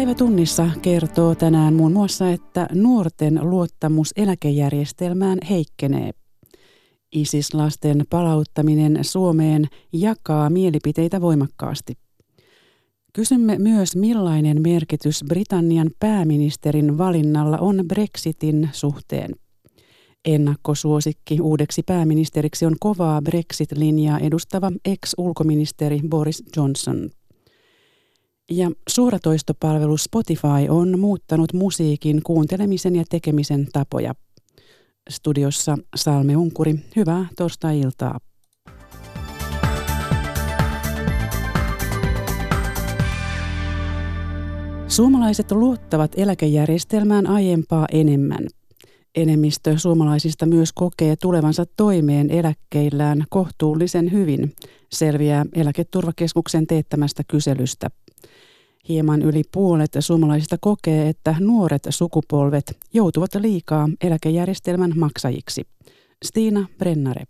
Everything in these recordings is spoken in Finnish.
Päivätunnissa kertoo tänään muun muassa, että nuorten luottamus eläkejärjestelmään heikkenee. ISIS-lasten palauttaminen Suomeen jakaa mielipiteitä voimakkaasti. Kysymme myös, millainen merkitys Britannian pääministerin valinnalla on Brexitin suhteen. Ennakkosuosikki uudeksi pääministeriksi on kovaa Brexit-linjaa edustava ex-ulkoministeri Boris Johnson. Ja suoratoistopalvelu Spotify on muuttanut musiikin kuuntelemisen ja tekemisen tapoja. Studiossa Salme Unkuri, hyvää torstai-iltaa. Suomalaiset luottavat eläkejärjestelmään aiempaa enemmän. Enemmistö suomalaisista myös kokee tulevansa toimeen eläkkeillään kohtuullisen hyvin, selviää Eläketurvakeskuksen teettämästä kyselystä. Hieman yli puolet suomalaisista kokee, että nuoret sukupolvet joutuvat liikaa eläkejärjestelmän maksajiksi. Stiina Brennare.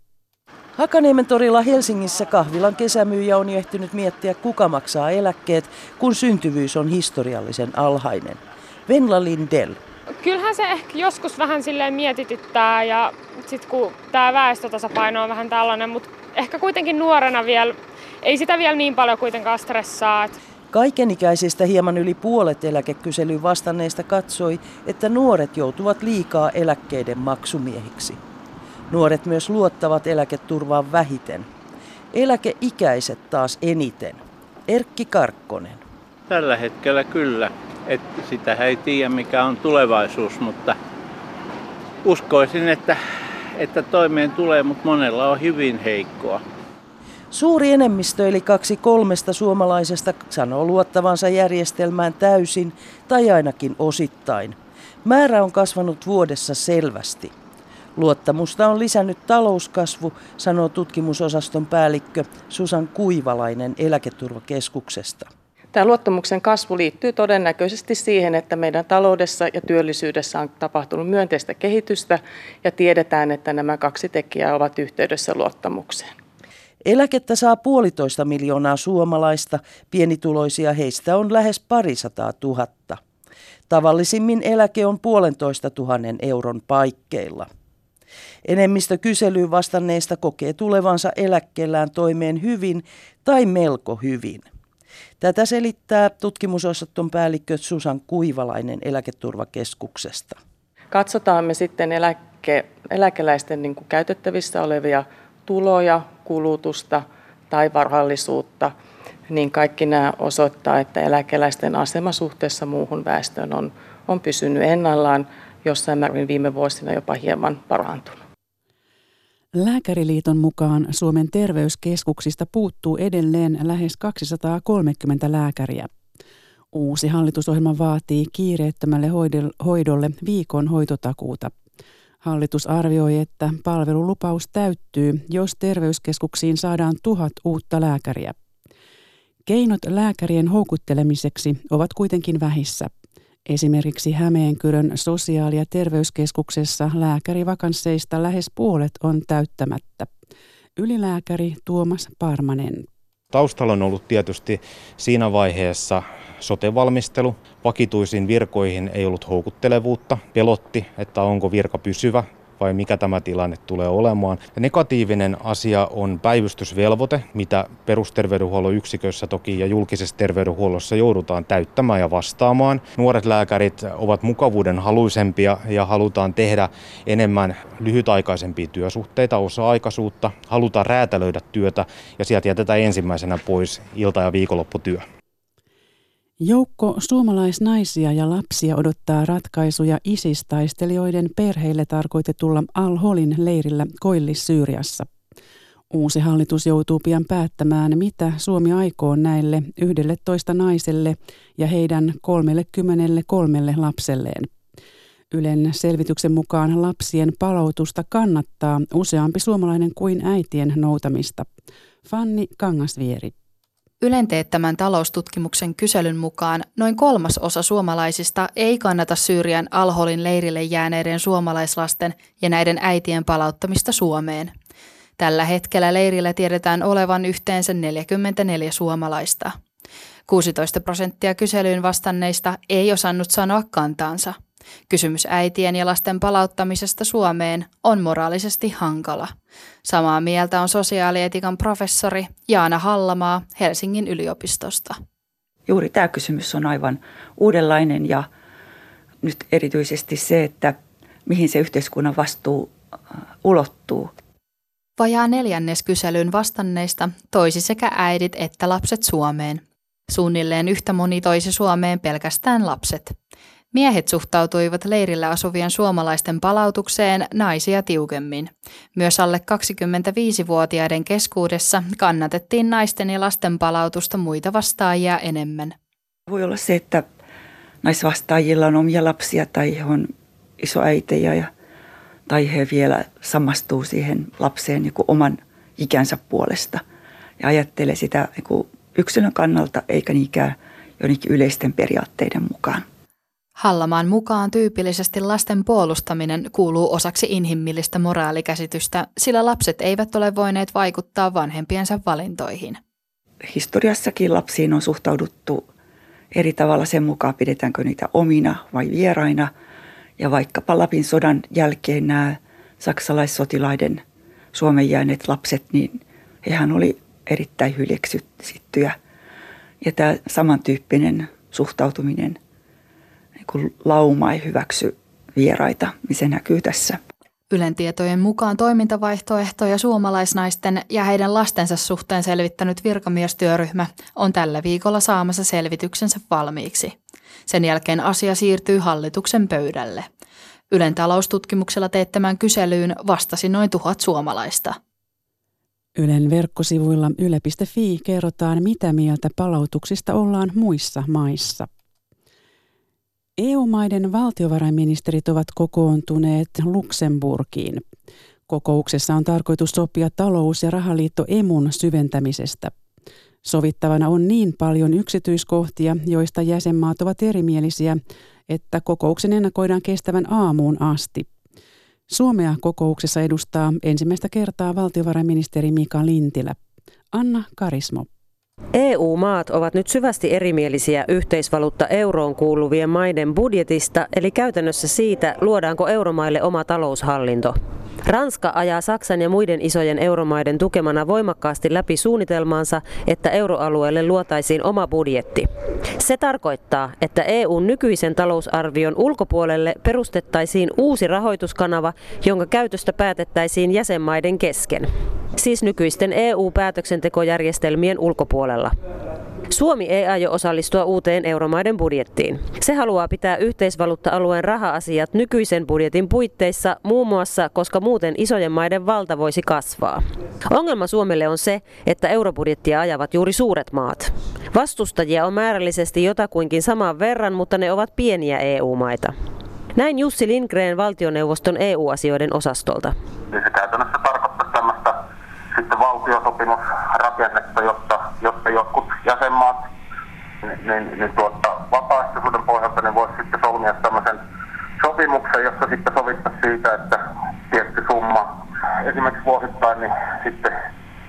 Hakaniemen torilla Helsingissä kahvilan kesämyyjä on ehtinyt miettiä, kuka maksaa eläkkeet, kun syntyvyys on historiallisen alhainen. Venla Lindell. Kyllähän se ehkä joskus vähän silleen mietityttää ja sitten kun tämä väestötasapaino on vähän tällainen, mutta ehkä kuitenkin nuorena vielä, ei sitä vielä niin paljon kuitenkaan stressaa. Kaikenikäisistä hieman yli puolet eläkekyselyyn vastanneista katsoi, että nuoret joutuvat liikaa eläkkeiden maksumiehiksi. Nuoret myös luottavat eläketurvaan vähiten. Eläkeikäiset taas eniten. Erkki Karkkonen. Tällä hetkellä kyllä. Et sitä ei tiedä mikä on tulevaisuus, mutta uskoisin, että, että toimeen tulee, mutta monella on hyvin heikkoa. Suuri enemmistö eli kaksi kolmesta suomalaisesta sanoo luottavansa järjestelmään täysin tai ainakin osittain. Määrä on kasvanut vuodessa selvästi. Luottamusta on lisännyt talouskasvu, sanoo tutkimusosaston päällikkö Susan Kuivalainen Eläketurvakeskuksesta. Tämä luottamuksen kasvu liittyy todennäköisesti siihen, että meidän taloudessa ja työllisyydessä on tapahtunut myönteistä kehitystä ja tiedetään, että nämä kaksi tekijää ovat yhteydessä luottamukseen. Eläkettä saa puolitoista miljoonaa suomalaista, pienituloisia heistä on lähes parisataa tuhatta. Tavallisimmin eläke on puolentoista tuhannen euron paikkeilla. Enemmistö kyselyyn vastanneista kokee tulevansa eläkkeellään toimeen hyvin tai melko hyvin. Tätä selittää tutkimusosaston päällikkö Susan Kuivalainen Eläketurvakeskuksesta. Katsotaan me sitten eläke, eläkeläisten niin kuin käytettävissä olevia tuloja, kulutusta tai varallisuutta, niin kaikki nämä osoittaa, että eläkeläisten asema suhteessa muuhun väestöön on, on pysynyt ennallaan, jossain määrin viime vuosina jopa hieman parantunut. Lääkäriliiton mukaan Suomen terveyskeskuksista puuttuu edelleen lähes 230 lääkäriä. Uusi hallitusohjelma vaatii kiireettömälle hoidolle viikon hoitotakuuta. Hallitus arvioi, että palvelulupaus täyttyy, jos terveyskeskuksiin saadaan tuhat uutta lääkäriä. Keinot lääkärien houkuttelemiseksi ovat kuitenkin vähissä. Esimerkiksi Hämeenkyrön sosiaali- ja terveyskeskuksessa lääkärivakansseista lähes puolet on täyttämättä. Ylilääkäri Tuomas Parmanen. Taustalla on ollut tietysti siinä vaiheessa sotevalmistelu. Vakituisiin virkoihin ei ollut houkuttelevuutta, pelotti, että onko virka pysyvä vai mikä tämä tilanne tulee olemaan. Negatiivinen asia on päivystysvelvoite, mitä perusterveydenhuollon yksikössä toki ja julkisessa terveydenhuollossa joudutaan täyttämään ja vastaamaan. Nuoret lääkärit ovat mukavuuden haluisempia ja halutaan tehdä enemmän lyhytaikaisempia työsuhteita, osa-aikaisuutta, halutaan räätälöidä työtä ja sieltä jätetään ensimmäisenä pois ilta- ja viikonlopputyö. Joukko suomalaisnaisia ja lapsia odottaa ratkaisuja isistaistelijoiden perheille tarkoitetulla Al-Holin leirillä Koillis-Syyriassa. Uusi hallitus joutuu pian päättämään, mitä Suomi aikoo näille 11 naiselle ja heidän 33 lapselleen. Ylen selvityksen mukaan lapsien palautusta kannattaa useampi suomalainen kuin äitien noutamista. Fanni Kangasvieri. Ylen teettämän taloustutkimuksen kyselyn mukaan noin kolmas osa suomalaisista ei kannata Syyrian Alholin leirille jääneiden suomalaislasten ja näiden äitien palauttamista Suomeen. Tällä hetkellä leirillä tiedetään olevan yhteensä 44 suomalaista. 16 prosenttia kyselyyn vastanneista ei osannut sanoa kantaansa. Kysymys äitien ja lasten palauttamisesta Suomeen on moraalisesti hankala. Samaa mieltä on sosiaalietikan professori Jaana Hallamaa Helsingin yliopistosta. Juuri tämä kysymys on aivan uudenlainen ja nyt erityisesti se, että mihin se yhteiskunnan vastuu äh, ulottuu. Vajaa neljännes kyselyn vastanneista toisi sekä äidit että lapset Suomeen. Suunnilleen yhtä moni toisi Suomeen pelkästään lapset. Miehet suhtautuivat leirillä asuvien suomalaisten palautukseen naisia tiukemmin. Myös alle 25-vuotiaiden keskuudessa kannatettiin naisten ja lasten palautusta muita vastaajia enemmän. Voi olla se, että naisvastaajilla on omia lapsia tai he on isoäitejä ja, tai he vielä samastuu siihen lapseen niin oman ikänsä puolesta ja ajattelee sitä niin yksilön kannalta eikä niinkään jonnekin yleisten periaatteiden mukaan. Hallamaan mukaan tyypillisesti lasten puolustaminen kuuluu osaksi inhimillistä moraalikäsitystä, sillä lapset eivät ole voineet vaikuttaa vanhempiensa valintoihin. Historiassakin lapsiin on suhtauduttu eri tavalla sen mukaan, pidetäänkö niitä omina vai vieraina. Ja vaikkapa Lapin sodan jälkeen nämä saksalaissotilaiden Suomen jääneet lapset, niin hehän oli erittäin hyljeksyttyjä. Ja tämä samantyyppinen suhtautuminen – kun lauma ei hyväksy vieraita, niin se näkyy tässä. Ylen tietojen mukaan toimintavaihtoehtoja suomalaisnaisten ja heidän lastensa suhteen selvittänyt virkamiestyöryhmä on tällä viikolla saamassa selvityksensä valmiiksi. Sen jälkeen asia siirtyy hallituksen pöydälle. Ylen taloustutkimuksella teettämään kyselyyn vastasi noin tuhat suomalaista. Ylen verkkosivuilla yle.fi kerrotaan, mitä mieltä palautuksista ollaan muissa maissa. EU-maiden valtiovarainministerit ovat kokoontuneet Luxemburgiin. Kokouksessa on tarkoitus sopia talous- ja rahaliitto emun syventämisestä. Sovittavana on niin paljon yksityiskohtia, joista jäsenmaat ovat erimielisiä, että kokouksen ennakoidaan kestävän aamuun asti. Suomea kokouksessa edustaa ensimmäistä kertaa valtiovarainministeri Mika Lintilä. Anna Karismo. EU-maat ovat nyt syvästi erimielisiä yhteisvaluutta euroon kuuluvien maiden budjetista, eli käytännössä siitä, luodaanko euromaille oma taloushallinto. Ranska ajaa Saksan ja muiden isojen euromaiden tukemana voimakkaasti läpi suunnitelmaansa, että euroalueelle luotaisiin oma budjetti. Se tarkoittaa, että EUn nykyisen talousarvion ulkopuolelle perustettaisiin uusi rahoituskanava, jonka käytöstä päätettäisiin jäsenmaiden kesken siis nykyisten EU-päätöksentekojärjestelmien ulkopuolella. Suomi ei aio osallistua uuteen euromaiden budjettiin. Se haluaa pitää yhteisvaluutta-alueen raha-asiat nykyisen budjetin puitteissa muun muassa, koska muuten isojen maiden valta voisi kasvaa. Ongelma Suomelle on se, että eurobudjettia ajavat juuri suuret maat. Vastustajia on määrällisesti jotakuinkin saman verran, mutta ne ovat pieniä EU-maita. Näin Jussi Lindgren valtioneuvoston EU-asioiden osastolta. Se käytännössä tarkoittaa tämmöistä sitten valtiosopimusrakennetta, jossa, jossa jotkut jäsenmaat niin, niin, niin tuota, vapaaehtoisuuden pohjalta ne voisi sitten solmia tämmöisen sopimuksen, jossa sitten sovittaisiin siitä, että tietty summa esimerkiksi vuosittain niin sitten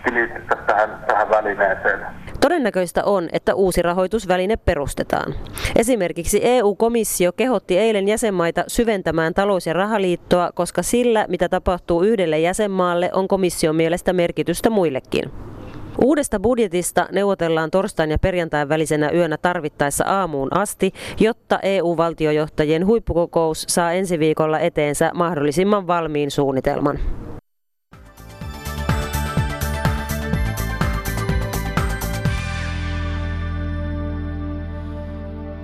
tilitettäisiin tähän, tähän välineeseen. Todennäköistä on, että uusi rahoitusväline perustetaan. Esimerkiksi EU-komissio kehotti eilen jäsenmaita syventämään talous- ja rahaliittoa, koska sillä, mitä tapahtuu yhdelle jäsenmaalle, on komission mielestä merkitystä muillekin. Uudesta budjetista neuvotellaan torstain ja perjantain välisenä yönä tarvittaessa aamuun asti, jotta EU-valtiojohtajien huippukokous saa ensi viikolla eteensä mahdollisimman valmiin suunnitelman.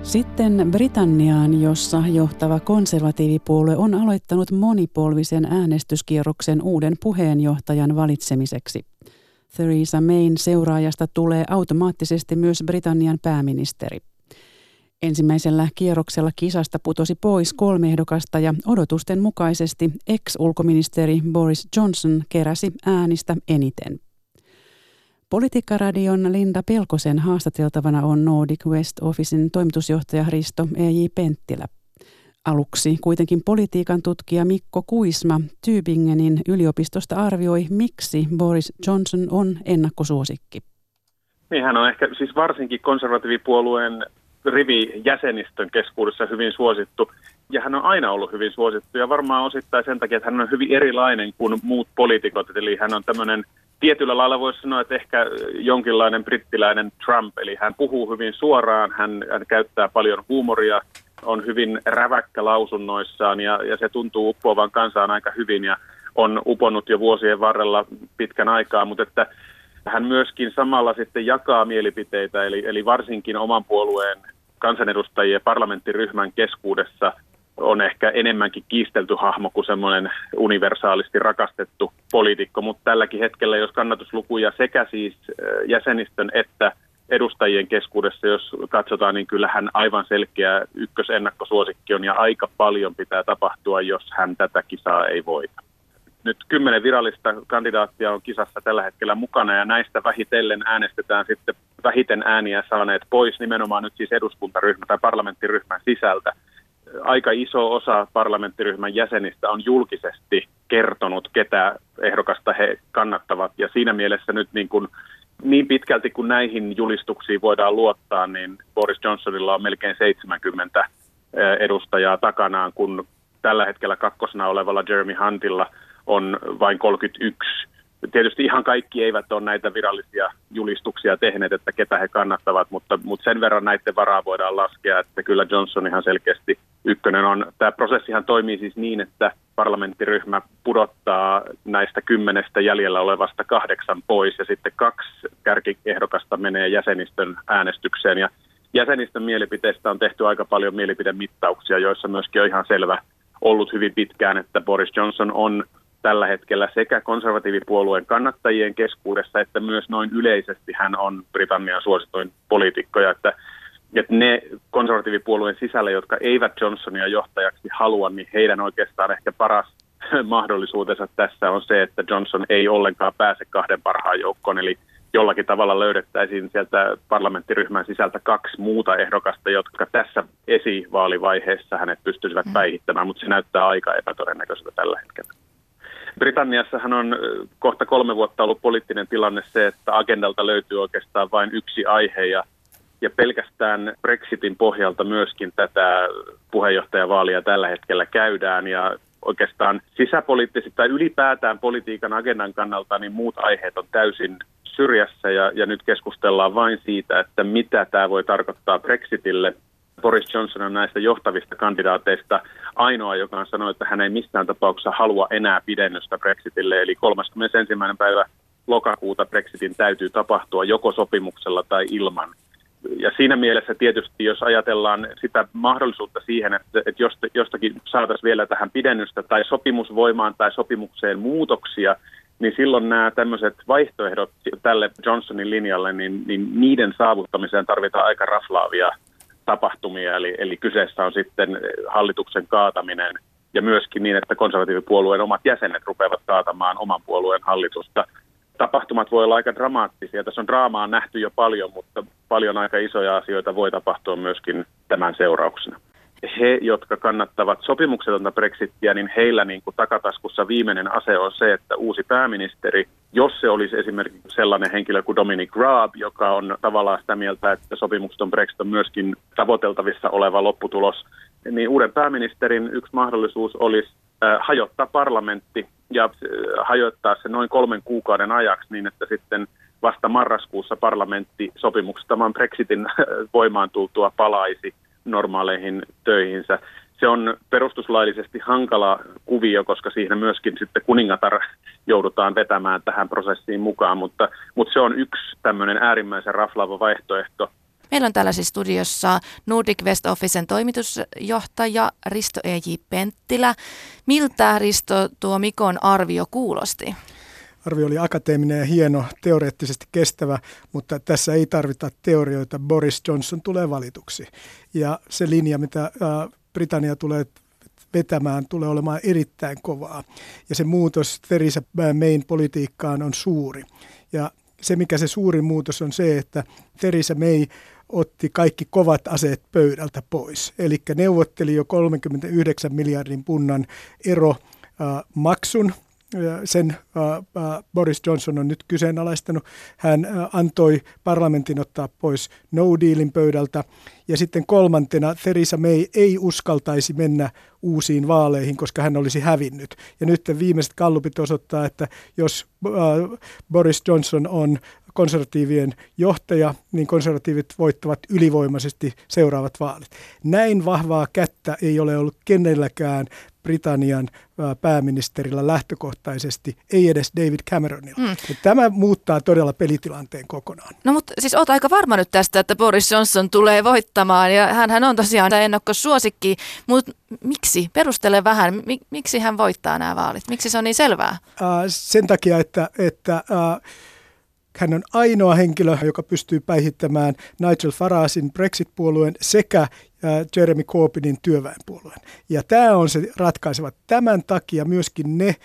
Sitten Britanniaan, jossa johtava konservatiivipuolue on aloittanut monipolvisen äänestyskierroksen uuden puheenjohtajan valitsemiseksi. Theresa Mayn seuraajasta tulee automaattisesti myös Britannian pääministeri. Ensimmäisellä kierroksella kisasta putosi pois kolme ehdokasta ja odotusten mukaisesti ex-ulkoministeri Boris Johnson keräsi äänistä eniten. Politiikkaradion Linda Pelkosen haastateltavana on Nordic West Officein toimitusjohtaja Risto E.J. Penttilä. Aluksi kuitenkin politiikan tutkija Mikko Kuisma Tübingenin yliopistosta arvioi, miksi Boris Johnson on ennakkosuosikki. Niin hän on ehkä siis varsinkin konservatiivipuolueen rivijäsenistön keskuudessa hyvin suosittu. Ja hän on aina ollut hyvin suosittu ja varmaan osittain sen takia, että hän on hyvin erilainen kuin muut poliitikot. Eli hän on tämmöinen tietyllä lailla voisi sanoa, että ehkä jonkinlainen brittiläinen Trump. Eli hän puhuu hyvin suoraan, hän, hän käyttää paljon huumoria, on hyvin räväkkä lausunnoissaan ja, ja se tuntuu uppoavan kansaan aika hyvin ja on uponnut jo vuosien varrella pitkän aikaa, mutta että hän myöskin samalla sitten jakaa mielipiteitä, eli, eli varsinkin oman puolueen kansanedustajien parlamenttiryhmän keskuudessa on ehkä enemmänkin kiistelty hahmo kuin semmoinen universaalisti rakastettu poliitikko, mutta tälläkin hetkellä, jos kannatuslukuja sekä siis jäsenistön että edustajien keskuudessa, jos katsotaan, niin kyllä hän aivan selkeä ykkösennakkosuosikki on ja aika paljon pitää tapahtua, jos hän tätä kisaa ei voita. Nyt kymmenen virallista kandidaattia on kisassa tällä hetkellä mukana ja näistä vähitellen äänestetään sitten vähiten ääniä saaneet pois nimenomaan nyt siis eduskuntaryhmä tai parlamenttiryhmän sisältä. Aika iso osa parlamenttiryhmän jäsenistä on julkisesti kertonut, ketä ehdokasta he kannattavat ja siinä mielessä nyt niin kuin niin pitkälti kuin näihin julistuksiin voidaan luottaa, niin Boris Johnsonilla on melkein 70 edustajaa takanaan, kun tällä hetkellä kakkosena olevalla Jeremy Huntilla on vain 31. Tietysti ihan kaikki eivät ole näitä virallisia julistuksia tehneet, että ketä he kannattavat, mutta, mutta sen verran näiden varaa voidaan laskea, että kyllä Johnson ihan selkeästi ykkönen on. Tämä prosessihan toimii siis niin, että parlamenttiryhmä pudottaa näistä kymmenestä jäljellä olevasta kahdeksan pois ja sitten kaksi kärkiehdokasta menee jäsenistön äänestykseen ja jäsenistön mielipiteistä on tehty aika paljon mielipidemittauksia, joissa myöskin on ihan selvä ollut hyvin pitkään, että Boris Johnson on tällä hetkellä sekä konservatiivipuolueen kannattajien keskuudessa että myös noin yleisesti hän on Britannian suosituin poliitikko ja että että ne konservatiivipuolueen sisällä, jotka eivät Johnsonia johtajaksi halua, niin heidän oikeastaan ehkä paras mahdollisuutensa tässä on se, että Johnson ei ollenkaan pääse kahden parhaan joukkoon, eli jollakin tavalla löydettäisiin sieltä parlamenttiryhmän sisältä kaksi muuta ehdokasta, jotka tässä esivaalivaiheessa hänet pystyisivät mm. päihittämään, mutta se näyttää aika epätodennäköiseltä tällä hetkellä. Britanniassahan on kohta kolme vuotta ollut poliittinen tilanne se, että agendalta löytyy oikeastaan vain yksi aihe ja ja pelkästään Brexitin pohjalta myöskin tätä puheenjohtajavaalia tällä hetkellä käydään ja oikeastaan sisäpoliittisesti tai ylipäätään politiikan agendan kannalta niin muut aiheet on täysin syrjässä ja, ja nyt keskustellaan vain siitä, että mitä tämä voi tarkoittaa Brexitille. Boris Johnson on näistä johtavista kandidaateista ainoa, joka on sanonut, että hän ei missään tapauksessa halua enää pidennystä Brexitille. Eli 31. päivä lokakuuta Brexitin täytyy tapahtua joko sopimuksella tai ilman ja siinä mielessä tietysti, jos ajatellaan sitä mahdollisuutta siihen, että, että jostakin saataisiin vielä tähän pidennystä tai sopimusvoimaan tai sopimukseen muutoksia, niin silloin nämä tämmöiset vaihtoehdot tälle Johnsonin linjalle, niin, niin niiden saavuttamiseen tarvitaan aika raflaavia tapahtumia. Eli, eli kyseessä on sitten hallituksen kaataminen ja myöskin niin, että konservatiivipuolueen omat jäsenet rupeavat kaatamaan oman puolueen hallitusta – tapahtumat voi olla aika dramaattisia. Tässä on draamaa nähty jo paljon, mutta paljon aika isoja asioita voi tapahtua myöskin tämän seurauksena. He, jotka kannattavat sopimuksetonta Brexittiä, niin heillä niin kuin takataskussa viimeinen ase on se, että uusi pääministeri, jos se olisi esimerkiksi sellainen henkilö kuin Dominic Raab, joka on tavallaan sitä mieltä, että sopimukseton Brexit on myöskin tavoiteltavissa oleva lopputulos, niin uuden pääministerin yksi mahdollisuus olisi hajottaa parlamentti ja hajottaa se noin kolmen kuukauden ajaksi niin, että sitten vasta marraskuussa parlamentti sopimuksettamaan Brexitin voimaan tultua palaisi normaaleihin töihinsä. Se on perustuslaillisesti hankala kuvio, koska siinä myöskin sitten kuningatar joudutaan vetämään tähän prosessiin mukaan, mutta, mutta se on yksi tämmöinen äärimmäisen raflaava vaihtoehto. Meillä on täällä siis studiossa Nordic West Officen toimitusjohtaja Risto E.J. Penttilä. Miltä Risto tuo Mikon arvio kuulosti? Arvio oli akateeminen ja hieno, teoreettisesti kestävä, mutta tässä ei tarvita teorioita. Boris Johnson tulee valituksi. Ja se linja, mitä Britannia tulee vetämään, tulee olemaan erittäin kovaa. Ja se muutos Theresa Mayn politiikkaan on suuri. Ja se, mikä se suurin muutos on se, että Theresa May otti kaikki kovat aseet pöydältä pois. Eli neuvotteli jo 39 miljardin punnan ero maksun sen Boris Johnson on nyt kyseenalaistanut. Hän antoi parlamentin ottaa pois no dealin pöydältä. Ja sitten kolmantena Theresa May ei uskaltaisi mennä uusiin vaaleihin, koska hän olisi hävinnyt. Ja nyt viimeiset kallupit osoittaa, että jos Boris Johnson on konservatiivien johtaja, niin konservatiivit voittavat ylivoimaisesti seuraavat vaalit. Näin vahvaa kättä ei ole ollut kenelläkään Britannian pääministerillä lähtökohtaisesti, ei edes David Cameronilla. Mm. tämä muuttaa todella pelitilanteen kokonaan. No mutta siis oot aika varma nyt tästä, että Boris Johnson tulee voittamaan ja hän on tosiaan suosikki, mutta miksi? Perustele vähän, miksi hän voittaa nämä vaalit? Miksi se on niin selvää? Äh, sen takia, että, että äh, hän on ainoa henkilö, joka pystyy päihittämään Nigel Faragein Brexit-puolueen sekä Jeremy Corbynin työväenpuolueen. Ja tämä on se ratkaiseva. Tämän takia myöskin ne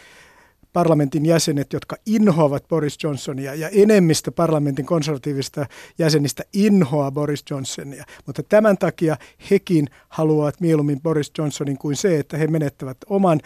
parlamentin jäsenet, jotka inhoavat Boris Johnsonia ja enemmistö parlamentin konservatiivista jäsenistä inhoaa Boris Johnsonia. Mutta tämän takia hekin haluavat mieluummin Boris Johnsonin kuin se, että he menettävät oman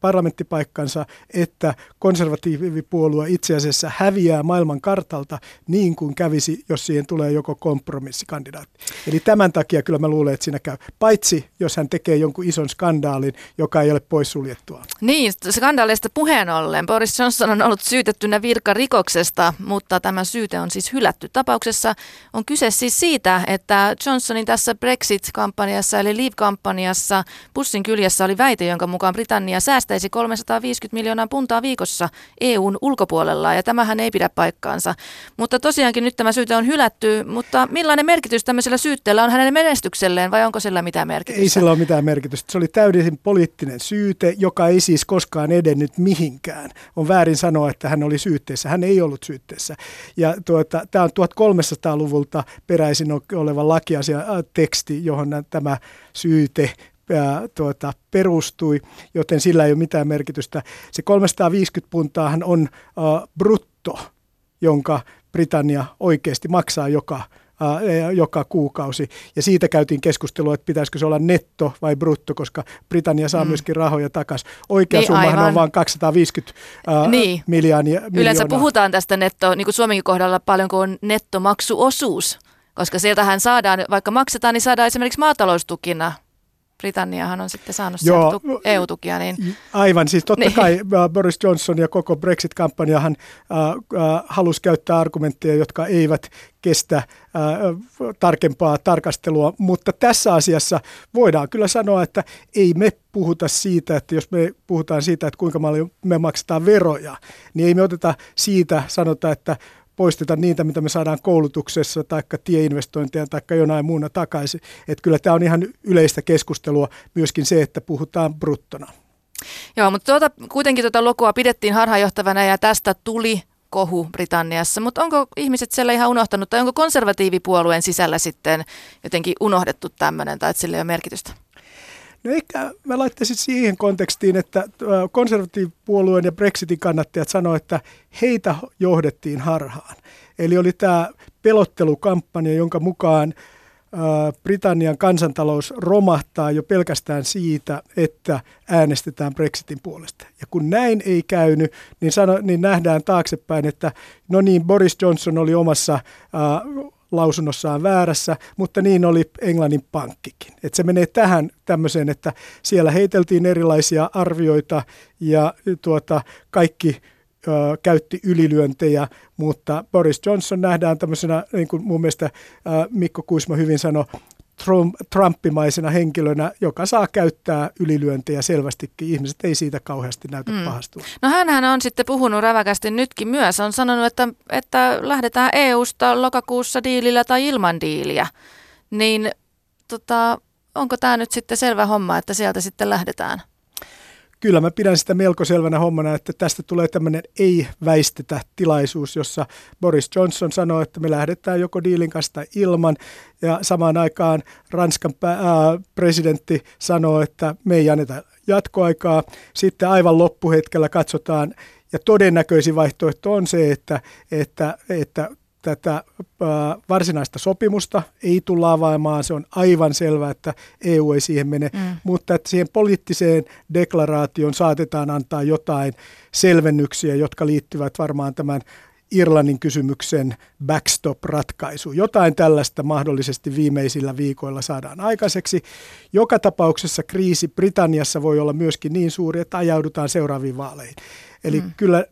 parlamenttipaikkansa, että konservatiivipuolue itse asiassa häviää maailman kartalta niin kuin kävisi, jos siihen tulee joko kompromissikandidaatti. Eli tämän takia kyllä mä luulen, että siinä käy. Paitsi jos hän tekee jonkun ison skandaalin, joka ei ole poissuljettua. Niin, skandaalista puheen ollen. Boris Johnson on ollut syytettynä virkarikoksesta, mutta tämä syyte on siis hylätty. Tapauksessa on kyse siis siitä, että Johnsonin tässä Brexit-kampanjassa eli Leave-kampanjassa bussin kyljessä oli väite, jonka mukaan Britannia säästäisi 350 miljoonaa puntaa viikossa EUn ulkopuolella ja tämähän ei pidä paikkaansa. Mutta tosiaankin nyt tämä syyte on hylätty, mutta millainen merkitys tämmöisellä syytteellä on hänen menestykselleen vai onko sillä mitään merkitystä? Ei sillä ole mitään merkitystä. Se oli täydellisen poliittinen syyte, joka ei siis koskaan edennyt mihinkään. On väärin sanoa, että hän oli syytteessä. Hän ei ollut syytteessä. Ja tuota, tämä on 1300-luvulta peräisin oleva lakiasia teksti, johon tämä syyte ää, tuota, perustui, joten sillä ei ole mitään merkitystä. Se 350 puntaahan on ää, brutto, jonka Britannia oikeasti maksaa joka joka kuukausi. Ja siitä käytiin keskustelua, että pitäisikö se olla netto vai brutto, koska Britannia saa mm. myöskin rahoja takaisin. Oikea niin, summahan aivan. on vain 250 uh, niin. miljoonaa. Yleensä puhutaan tästä netto, niin kuin Suomenkin kohdalla paljon, kun on nettomaksuosuus, koska sieltähän saadaan, vaikka maksetaan, niin saadaan esimerkiksi maataloustukina Britanniahan on sitten saanut Joo, EU-tukia. Niin... Aivan, siis totta niin. kai äh, Boris Johnson ja koko Brexit-kampanjahan äh, äh, halusi käyttää argumentteja, jotka eivät kestä äh, tarkempaa tarkastelua, mutta tässä asiassa voidaan kyllä sanoa, että ei me puhuta siitä, että jos me puhutaan siitä, että kuinka me maksetaan veroja, niin ei me oteta siitä, sanota, että poisteta niitä, mitä me saadaan koulutuksessa tai tieinvestointeja tai jonain muuna takaisin. Että kyllä tämä on ihan yleistä keskustelua myöskin se, että puhutaan bruttona. Joo, mutta tuota, kuitenkin tuota lokua pidettiin harhaanjohtavana ja tästä tuli kohu Britanniassa, mutta onko ihmiset siellä ihan unohtanut tai onko konservatiivipuolueen sisällä sitten jotenkin unohdettu tämmöinen tai että sillä ei ole merkitystä? No ehkä mä laittaisin siihen kontekstiin, että konservatiivipuolueen ja Brexitin kannattajat sanoivat, että heitä johdettiin harhaan. Eli oli tämä pelottelukampanja, jonka mukaan Britannian kansantalous romahtaa jo pelkästään siitä, että äänestetään Brexitin puolesta. Ja kun näin ei käynyt, niin, sano, niin nähdään taaksepäin, että no niin, Boris Johnson oli omassa lausunnossaan väärässä, mutta niin oli Englannin pankkikin. Et se menee tähän tämmöiseen, että siellä heiteltiin erilaisia arvioita ja tuota, kaikki ö, käytti ylilyöntejä, mutta Boris Johnson nähdään tämmöisenä, niin kuin mun mielestä ö, Mikko Kuisma hyvin sanoi, Trump, Trumpimaisena henkilönä, joka saa käyttää ylilyöntejä selvästikin. Ihmiset ei siitä kauheasti näytä mm. pahastua. No hänhän on sitten puhunut räväkästi nytkin myös. On sanonut, että, että lähdetään EU-sta lokakuussa diilillä tai ilman diiliä. Niin tota, onko tämä nyt sitten selvä homma, että sieltä sitten lähdetään? Kyllä mä pidän sitä melko selvänä hommana, että tästä tulee tämmöinen ei-väistetä tilaisuus, jossa Boris Johnson sanoo, että me lähdetään joko diilin kanssa tai ilman, ja samaan aikaan Ranskan ää, presidentti sanoo, että me ei anneta jatkoaikaa. Sitten aivan loppuhetkellä katsotaan, ja todennäköisin vaihtoehto on se, että, että, että tätä varsinaista sopimusta ei tulla avaamaan. Se on aivan selvää, että EU ei siihen mene, mm. mutta että siihen poliittiseen deklaraation saatetaan antaa jotain selvennyksiä, jotka liittyvät varmaan tämän Irlannin kysymyksen backstop-ratkaisu. Jotain tällaista mahdollisesti viimeisillä viikoilla saadaan aikaiseksi. Joka tapauksessa kriisi Britanniassa voi olla myöskin niin suuri, että ajaudutaan seuraaviin vaaleihin. Eli mm. kyllä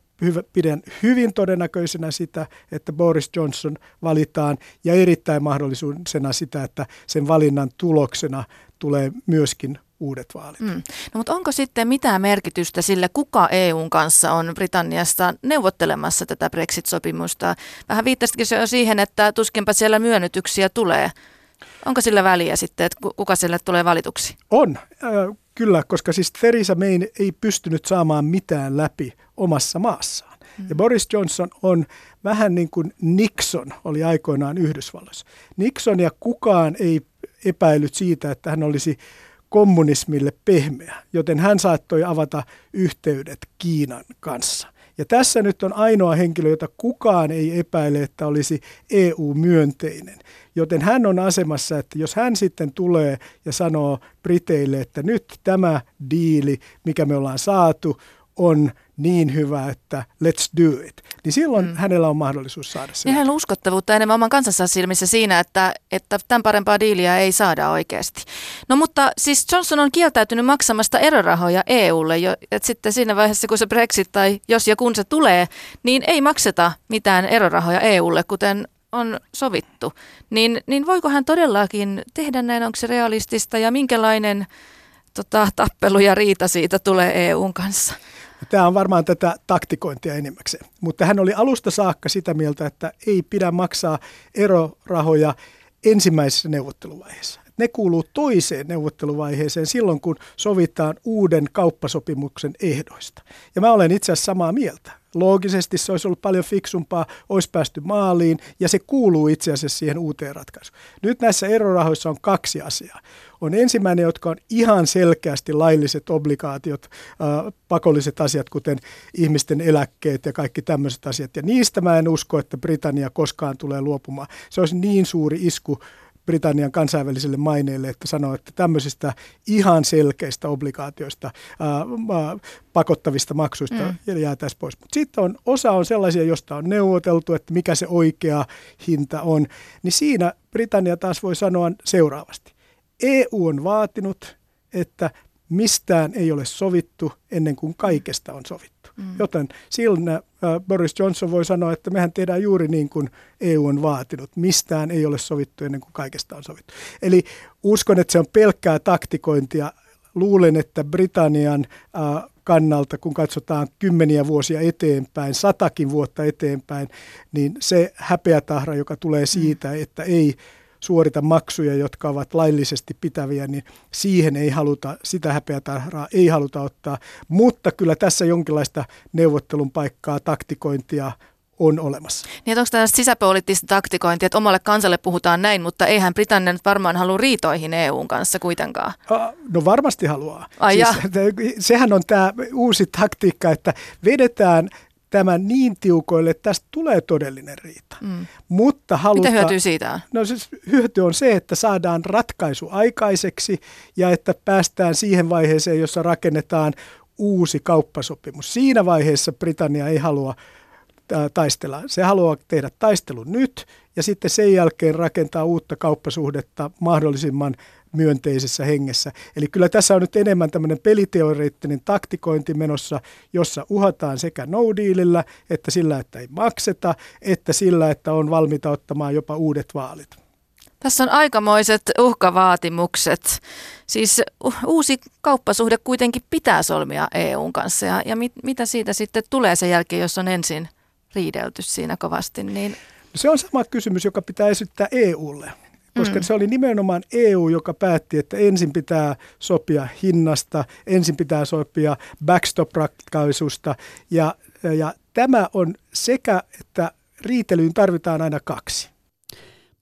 pidän hyvin todennäköisenä sitä, että Boris Johnson valitaan ja erittäin mahdollisuudena sitä, että sen valinnan tuloksena tulee myöskin uudet vaalit. Mm. No, mutta onko sitten mitään merkitystä sille, kuka EUn kanssa on Britanniasta neuvottelemassa tätä Brexit-sopimusta? Vähän viittasitkin se jo siihen, että tuskinpa siellä myönnytyksiä tulee. Onko sillä väliä sitten, että kuka sille tulee valituksi? On, kyllä, koska siis Theresa May ei pystynyt saamaan mitään läpi omassa maassaan. Mm. Ja Boris Johnson on vähän niin kuin Nixon oli aikoinaan Yhdysvalloissa. Nixon ja kukaan ei epäillyt siitä, että hän olisi kommunismille pehmeä, joten hän saattoi avata yhteydet Kiinan kanssa. Ja tässä nyt on ainoa henkilö, jota kukaan ei epäile, että olisi EU-myönteinen. Joten hän on asemassa, että jos hän sitten tulee ja sanoo Briteille, että nyt tämä diili, mikä me ollaan saatu, on niin hyvä, että let's do it, niin silloin mm. hänellä on mahdollisuus saada se. Niin hänellä on uskottavuutta enemmän oman kansansa silmissä siinä, että, että tämän parempaa diiliä ei saada oikeasti. No mutta siis Johnson on kieltäytynyt maksamasta erorahoja EUlle, jo, että sitten siinä vaiheessa kun se Brexit tai jos ja kun se tulee, niin ei makseta mitään erorahoja EUlle, kuten on sovittu. Niin, niin voiko hän todellakin tehdä näin, onko se realistista ja minkälainen tota, tappelu ja riita siitä tulee EUn kanssa? Tämä on varmaan tätä taktikointia enimmäkseen. Mutta hän oli alusta saakka sitä mieltä, että ei pidä maksaa erorahoja ensimmäisessä neuvotteluvaiheessa. Ne kuuluu toiseen neuvotteluvaiheeseen silloin, kun sovitaan uuden kauppasopimuksen ehdoista. Ja mä olen itse asiassa samaa mieltä. Loogisesti se olisi ollut paljon fiksumpaa, olisi päästy maaliin ja se kuuluu itse asiassa siihen uuteen ratkaisuun. Nyt näissä erorahoissa on kaksi asiaa. On ensimmäinen, jotka on ihan selkeästi lailliset obligaatiot, äh, pakolliset asiat, kuten ihmisten eläkkeet ja kaikki tämmöiset asiat. Ja niistä mä en usko, että Britannia koskaan tulee luopumaan. Se olisi niin suuri isku Britannian kansainväliselle maineelle, että sanoo, että tämmöisistä ihan selkeistä obligaatioista, ää, ää, pakottavista maksuista mm. jäätäisiin pois. Mutta sitten on, osa on sellaisia, joista on neuvoteltu, että mikä se oikea hinta on. Niin siinä Britannia taas voi sanoa seuraavasti. EU on vaatinut, että mistään ei ole sovittu ennen kuin kaikesta on sovittu. Mm. Joten silloin äh, Boris Johnson voi sanoa, että mehän tehdään juuri niin kuin EU on vaatinut. Mistään ei ole sovittu ennen kuin kaikesta on sovittu. Eli uskon, että se on pelkkää taktikointia. Luulen, että Britannian äh, kannalta, kun katsotaan kymmeniä vuosia eteenpäin, satakin vuotta eteenpäin, niin se häpeätahra, joka tulee siitä, mm. että ei suorita maksuja, jotka ovat laillisesti pitäviä, niin siihen ei haluta, sitä häpeätahraa ei haluta ottaa. Mutta kyllä tässä jonkinlaista neuvottelun paikkaa, taktikointia on olemassa. Niin, onko tämä sisäpoliittista taktikointia, että omalle kansalle puhutaan näin, mutta eihän Britannia nyt varmaan halua riitoihin EUn kanssa kuitenkaan? No varmasti haluaa. Ai siis, sehän on tämä uusi taktiikka, että vedetään tämä niin tiukoille, että tästä tulee todellinen riita. Mm. Mutta haluta, Mitä hyötyä siitä on? No siis hyöty on se, että saadaan ratkaisu aikaiseksi ja että päästään siihen vaiheeseen, jossa rakennetaan uusi kauppasopimus. Siinä vaiheessa Britannia ei halua taistella. Se haluaa tehdä taistelun nyt ja sitten sen jälkeen rakentaa uutta kauppasuhdetta mahdollisimman myönteisessä hengessä. Eli kyllä tässä on nyt enemmän tämmöinen peliteoreettinen taktikointi menossa, jossa uhataan sekä no dealillä, että sillä, että ei makseta, että sillä, että on valmiita ottamaan jopa uudet vaalit. Tässä on aikamoiset uhkavaatimukset. Siis uusi kauppasuhde kuitenkin pitää solmia EUn kanssa ja, ja mit, mitä siitä sitten tulee sen jälkeen, jos on ensin riidelty siinä kovasti? Niin... Se on sama kysymys, joka pitää esittää EUlle koska mm. se oli nimenomaan EU, joka päätti, että ensin pitää sopia hinnasta, ensin pitää sopia backstop-ratkaisusta ja, ja tämä on sekä, että riitelyyn tarvitaan aina kaksi.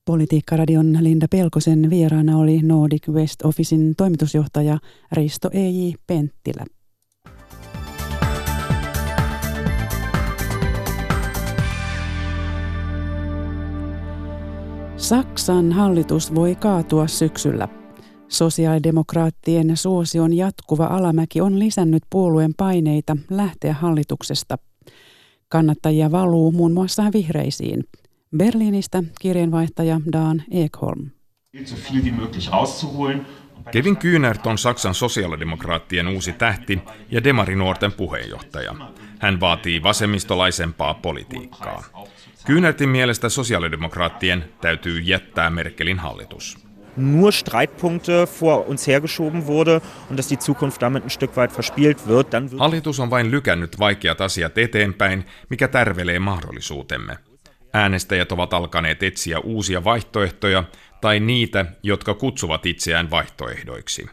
Politiikkaradion Linda Pelkosen vieraana oli Nordic West Officein toimitusjohtaja Risto E.J. Penttilä. Saksan hallitus voi kaatua syksyllä. Sosiaalidemokraattien suosion jatkuva alamäki on lisännyt puolueen paineita lähteä hallituksesta. Kannattajia valuu muun muassa vihreisiin. Berliinistä kirjeenvaihtaja Dan Ekholm. Kevin Kühnert on Saksan sosiaalidemokraattien uusi tähti ja demarinuorten puheenjohtaja. Hän vaatii vasemmistolaisempaa politiikkaa. Kyhnertin mielestä sosiaalidemokraattien täytyy jättää Merkelin hallitus. nur Streitpunkte vor uns hergeschoben wurde und dass die Zukunft damit ein Stück weit verspielt wird, dann wird Hallitus on vain lykännyt vaikeat asiat eteenpäin, mikä tärvelee mahdollisuutemme. Äänestäjät ovat alkaneet etsiä uusia vaihtoehtoja tai niitä, jotka kutsuvat itseään vaihtoehdoiksi.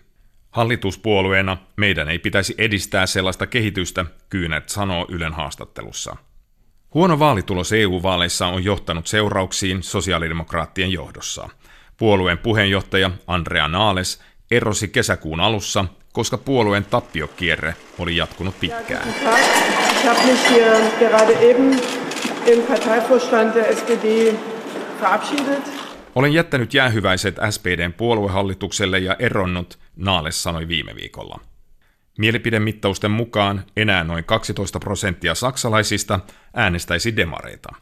Hallituspuolueena meidän ei pitäisi edistää sellaista kehitystä, Kyynert sanoo Ylen haastattelussa. Huono vaalitulos EU-vaaleissa on johtanut seurauksiin sosiaalidemokraattien johdossa. Puolueen puheenjohtaja Andrea Naales erosi kesäkuun alussa, koska puolueen tappiokierre oli jatkunut pitkään. Olen jättänyt jäähyväiset SPDn puoluehallitukselle ja eronnut, Naales sanoi viime viikolla. Mielipidemittausten mukaan enää noin 12 prosenttia saksalaisista äänestäisi demareita.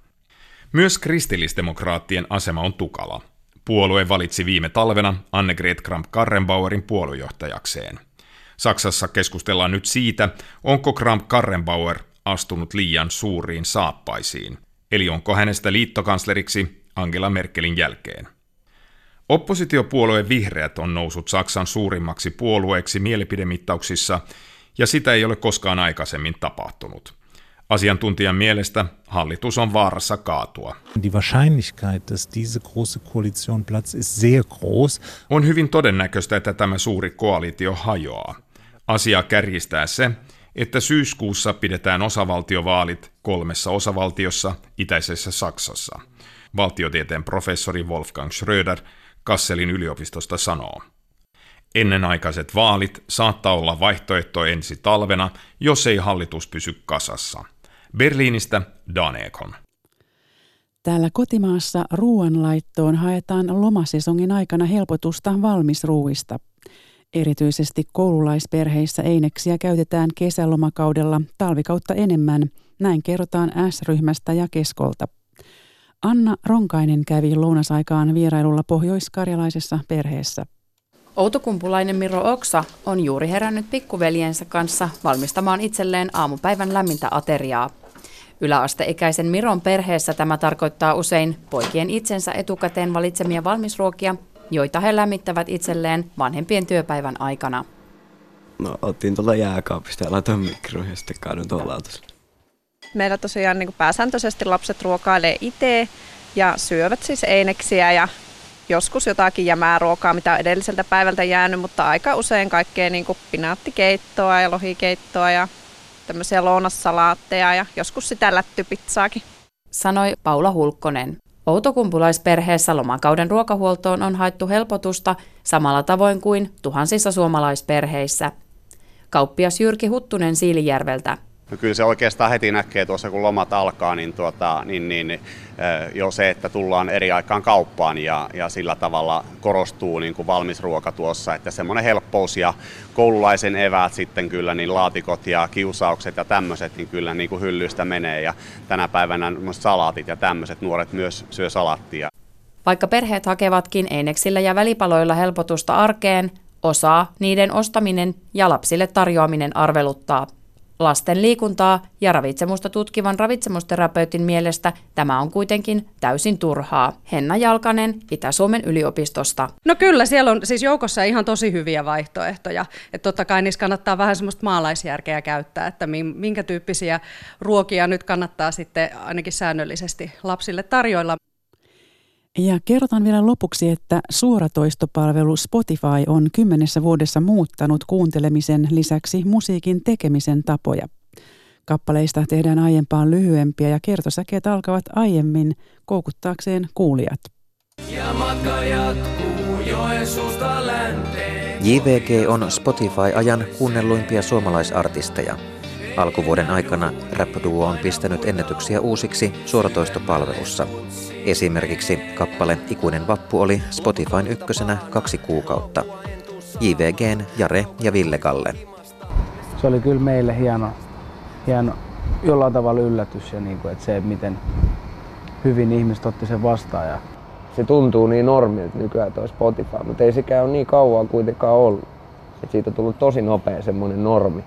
Myös kristillisdemokraattien asema on tukala. Puolue valitsi viime talvena Annegret Kramp-Karrenbauerin puoluejohtajakseen. Saksassa keskustellaan nyt siitä, onko Kramp-Karrenbauer astunut liian suuriin saappaisiin, eli onko hänestä liittokansleriksi Angela Merkelin jälkeen. Oppositiopuolue Vihreät on noussut Saksan suurimmaksi puolueeksi mielipidemittauksissa, ja sitä ei ole koskaan aikaisemmin tapahtunut. Asiantuntijan mielestä hallitus on vaarassa kaatua. Die Wahrscheinlichkeit, dass diese große Koalition platzt, ist sehr groß. On hyvin todennäköistä, että tämä suuri koalitio hajoaa. Asia kärjistää se, että syyskuussa pidetään osavaltiovaalit kolmessa osavaltiossa itäisessä Saksassa. Valtiotieteen professori Wolfgang Schröder Kasselin yliopistosta sanoo. Ennenaikaiset vaalit saattaa olla vaihtoehto ensi talvena, jos ei hallitus pysy kasassa. Berliinistä Danekon. Täällä kotimaassa ruoanlaittoon haetaan lomasesongin aikana helpotusta valmisruuista. Erityisesti koululaisperheissä eineksiä käytetään kesälomakaudella talvikautta enemmän, näin kerrotaan S-ryhmästä ja Keskolta. Anna Ronkainen kävi lounasaikaan vierailulla pohjoiskarjalaisessa perheessä. Outokumpulainen Miro Oksa on juuri herännyt pikkuveljensä kanssa valmistamaan itselleen aamupäivän lämmintä ateriaa. Yläasteikäisen Miron perheessä tämä tarkoittaa usein poikien itsensä etukäteen valitsemia valmisruokia, joita he lämmittävät itselleen vanhempien työpäivän aikana. No, otin tuolla jääkaapista ja laitoin mikroon ja sitten kaadun tuolla Meillä tosiaan niin pääsääntöisesti lapset ruokailee itse ja syövät siis eineksiä ja joskus jotakin jämää ruokaa, mitä on edelliseltä päivältä jäänyt, mutta aika usein kaikkea niin kuin pinaattikeittoa ja lohikeittoa ja tämmöisiä lounassalaatteja ja joskus sitä lättypizzaakin. Sanoi Paula Hulkkonen. Outokumpulaisperheessä lomakauden ruokahuoltoon on haettu helpotusta samalla tavoin kuin tuhansissa suomalaisperheissä. Kauppias Jyrki Huttunen Siilijärveltä No kyllä se oikeastaan heti näkee tuossa, kun lomat alkaa, niin, tuota, niin, niin jo se, että tullaan eri aikaan kauppaan ja, ja sillä tavalla korostuu niin kuin valmis ruoka tuossa, että semmoinen helppous ja koululaisen eväät sitten kyllä, niin laatikot ja kiusaukset ja tämmöiset, niin kyllä niin kuin hyllystä menee ja tänä päivänä salaatit ja tämmöiset nuoret myös syö salattia. Vaikka perheet hakevatkin eineksillä ja välipaloilla helpotusta arkeen, osaa niiden ostaminen ja lapsille tarjoaminen arveluttaa. Lasten liikuntaa ja ravitsemusta tutkivan ravitsemusterapeutin mielestä tämä on kuitenkin täysin turhaa. Henna Jalkanen Itä-Suomen yliopistosta. No kyllä, siellä on siis joukossa ihan tosi hyviä vaihtoehtoja. Että totta kai niissä kannattaa vähän semmoista maalaisjärkeä käyttää, että minkä tyyppisiä ruokia nyt kannattaa sitten ainakin säännöllisesti lapsille tarjoilla. Ja kerrotaan vielä lopuksi, että suoratoistopalvelu Spotify on kymmenessä vuodessa muuttanut kuuntelemisen lisäksi musiikin tekemisen tapoja. Kappaleista tehdään aiempaa lyhyempiä ja kertosäkeet alkavat aiemmin koukuttaakseen kuulijat. Ja matka jatkuu länteen. JVG on Spotify-ajan kuunnelluimpia suomalaisartisteja. Alkuvuoden aikana Rap-duo on pistänyt ennätyksiä uusiksi suoratoistopalvelussa. Esimerkiksi kappale Ikuinen vappu oli Spotifyn ykkösenä kaksi kuukautta. JVGn Jare ja Ville Kalle. Se oli kyllä meille hieno, hieno jollain tavalla yllätys ja niin kuin, että se, miten hyvin ihmiset otti sen vastaan. Ja... Se tuntuu niin normilta nykyään tuo Spotify, mutta ei sekään ole niin kauan kuitenkaan ollut. Et siitä on tullut tosi nopea semmoinen normi.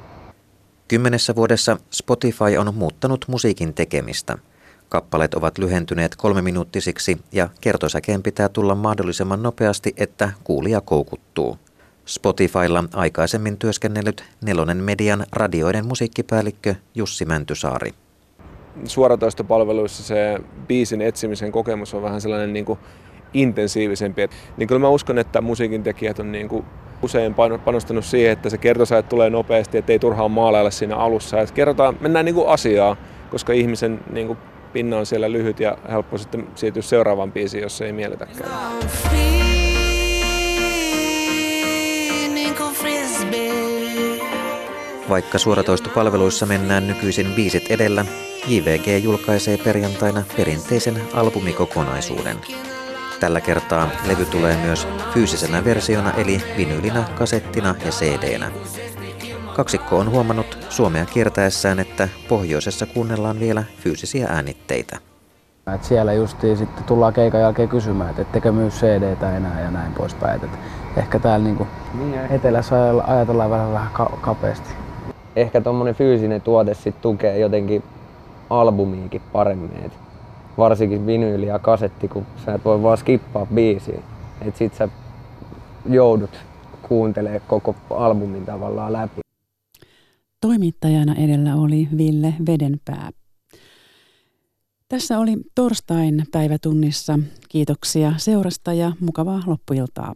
Kymmenessä vuodessa Spotify on muuttanut musiikin tekemistä. Kappaleet ovat lyhentyneet kolmeminuuttisiksi ja kertosäkeen pitää tulla mahdollisimman nopeasti, että kuulija koukuttuu. Spotifylla aikaisemmin työskennellyt Nelonen Median radioiden musiikkipäällikkö Jussi Mäntysaari. Suoratoistopalveluissa se biisin etsimisen kokemus on vähän sellainen niin kuin intensiivisempi. Niin kyllä mä uskon, että musiikin tekijät on niin kuin usein panostanut siihen, että se kertosäet tulee nopeasti, ettei turhaan maalailla siinä alussa. Et kerrotaan, mennään niin kuin asiaa, koska ihmisen niin kuin pinna on siellä lyhyt ja helppo sitten siirtyä seuraavaan biisiin, jos ei mielletäkään. Vaikka suoratoistopalveluissa mennään nykyisin biisit edellä, JVG julkaisee perjantaina perinteisen albumikokonaisuuden. Tällä kertaa levy tulee myös fyysisenä versiona eli vinyylinä, kasettina ja CD-nä. Kaksikko on huomannut Suomea kiertäessään, että pohjoisessa kuunnellaan vielä fyysisiä äänitteitä. Et siellä justiin sitten tullaan keikan jälkeen kysymään, että ettekö myy cd enää ja näin poispäin. Et ehkä täällä niinku niin etelässä ajatellaan vähän, vähän ka- kapeasti. Ehkä tuommoinen fyysinen tuote sit tukee jotenkin albumiikin paremmin. Et varsinkin vinyyli ja kasetti, kun sä et voi vaan skippaa biisiä. Et sit sä joudut kuuntelemaan koko albumin tavallaan läpi. Toimittajana edellä oli Ville Vedenpää. Tässä oli torstain päivätunnissa. Kiitoksia seurasta ja mukavaa loppuiltaa.